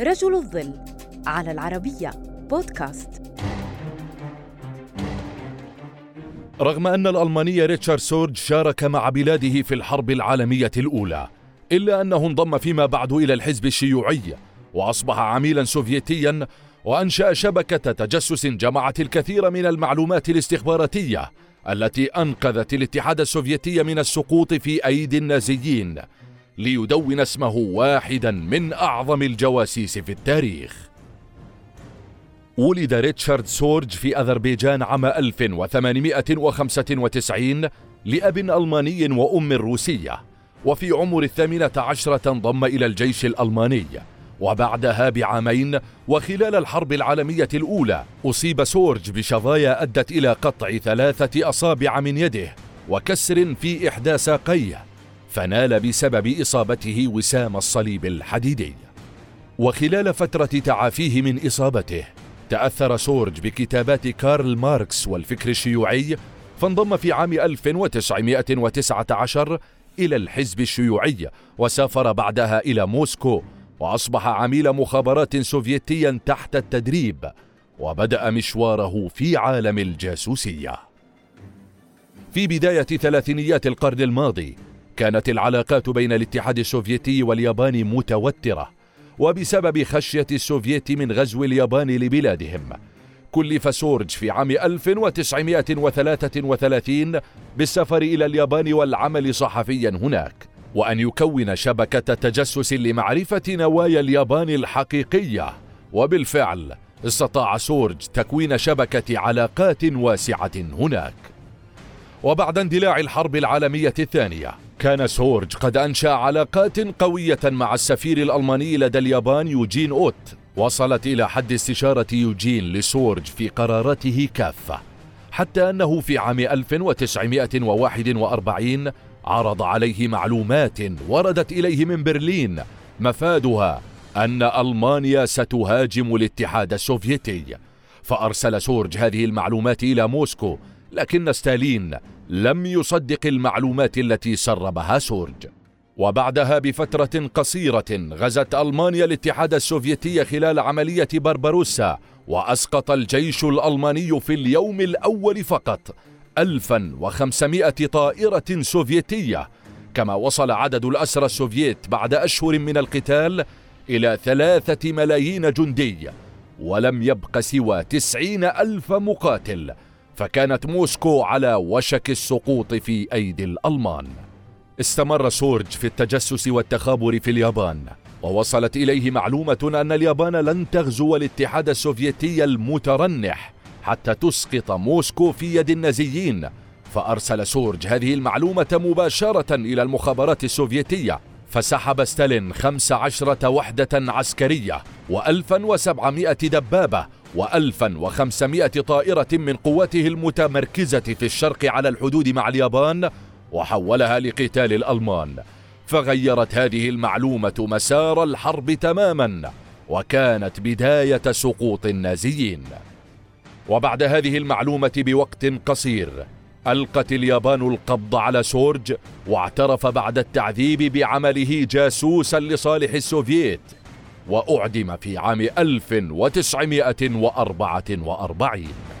رجل الظل على العربية بودكاست. رغم أن الألماني ريتشارد سورج شارك مع بلاده في الحرب العالمية الأولى إلا أنه انضم فيما بعد إلى الحزب الشيوعي وأصبح عميلا سوفيتيا وأنشأ شبكة تجسس جمعت الكثير من المعلومات الاستخباراتية التي أنقذت الاتحاد السوفيتي من السقوط في أيدي النازيين. ليدون اسمه واحدا من أعظم الجواسيس في التاريخ. ولد ريتشارد سورج في أذربيجان عام 1895 لأب ألماني وأم روسية وفي عمر الثامنة عشرة انضم إلى الجيش الألماني وبعدها بعامين وخلال الحرب العالمية الأولى أصيب سورج بشظايا أدت إلى قطع ثلاثة أصابع من يده وكسر في إحدى ساقيه. فنال بسبب إصابته وسام الصليب الحديدي. وخلال فترة تعافيه من إصابته تأثر سورج بكتابات كارل ماركس والفكر الشيوعي فانضم في عام 1919 إلى الحزب الشيوعي وسافر بعدها إلى موسكو وأصبح عميل مخابرات سوفيتيا تحت التدريب وبدأ مشواره في عالم الجاسوسية. في بداية ثلاثينيات القرن الماضي كانت العلاقات بين الاتحاد السوفيتي واليابان متوترة وبسبب خشية السوفيت من غزو اليابان لبلادهم. كلف سورج في عام 1933 بالسفر إلى اليابان والعمل صحفيا هناك وأن يكون شبكة تجسس لمعرفة نوايا اليابان الحقيقية. وبالفعل استطاع سورج تكوين شبكة علاقات واسعة هناك. وبعد اندلاع الحرب العالمية الثانية كان سورج قد أنشأ علاقات قوية مع السفير الألماني لدى اليابان يوجين أوت. وصلت إلى حد استشارة يوجين لسورج في قراراته كافة حتى أنه في عام 1941 عرض عليه معلومات وردت إليه من برلين مفادها أن ألمانيا ستهاجم الاتحاد السوفيتي. فأرسل سورج هذه المعلومات إلى موسكو لكن ستالين لم يصدق المعلومات التي سربها سورج. وبعدها بفترة قصيرة غزت ألمانيا الاتحاد السوفيتي خلال عملية بربروسا وأسقط الجيش الألماني في اليوم الأول فقط 1500 طائرة سوفيتية. كما وصل عدد الأسرى السوفييت بعد أشهر من القتال إلى ثلاثة ملايين جندي ولم يبق سوى تسعين ألف مقاتل. فكانت موسكو على وشك السقوط في أيدي الألمان. استمر سورج في التجسس والتخابر في اليابان ووصلت إليه معلومة أن اليابان لن تغزو الاتحاد السوفيتي المترنح حتى تسقط موسكو في يد النازيين. فأرسل سورج هذه المعلومة مباشرة إلى المخابرات السوفيتية فسحب ستالين خمس عشرة وحدة عسكرية وألفا وسبعمائة دبابة وألفا وخمسمائة طائرة من قوته المتمركزة في الشرق على الحدود مع اليابان وحولها لقتال الألمان. فغيرت هذه المعلومة مسار الحرب تماما وكانت بداية سقوط النازيين. وبعد هذه المعلومة بوقت قصير ألقت اليابان القبض على سورج واعترف بعد التعذيب بعمله جاسوسا لصالح السوفييت. وأعدم في عام 1944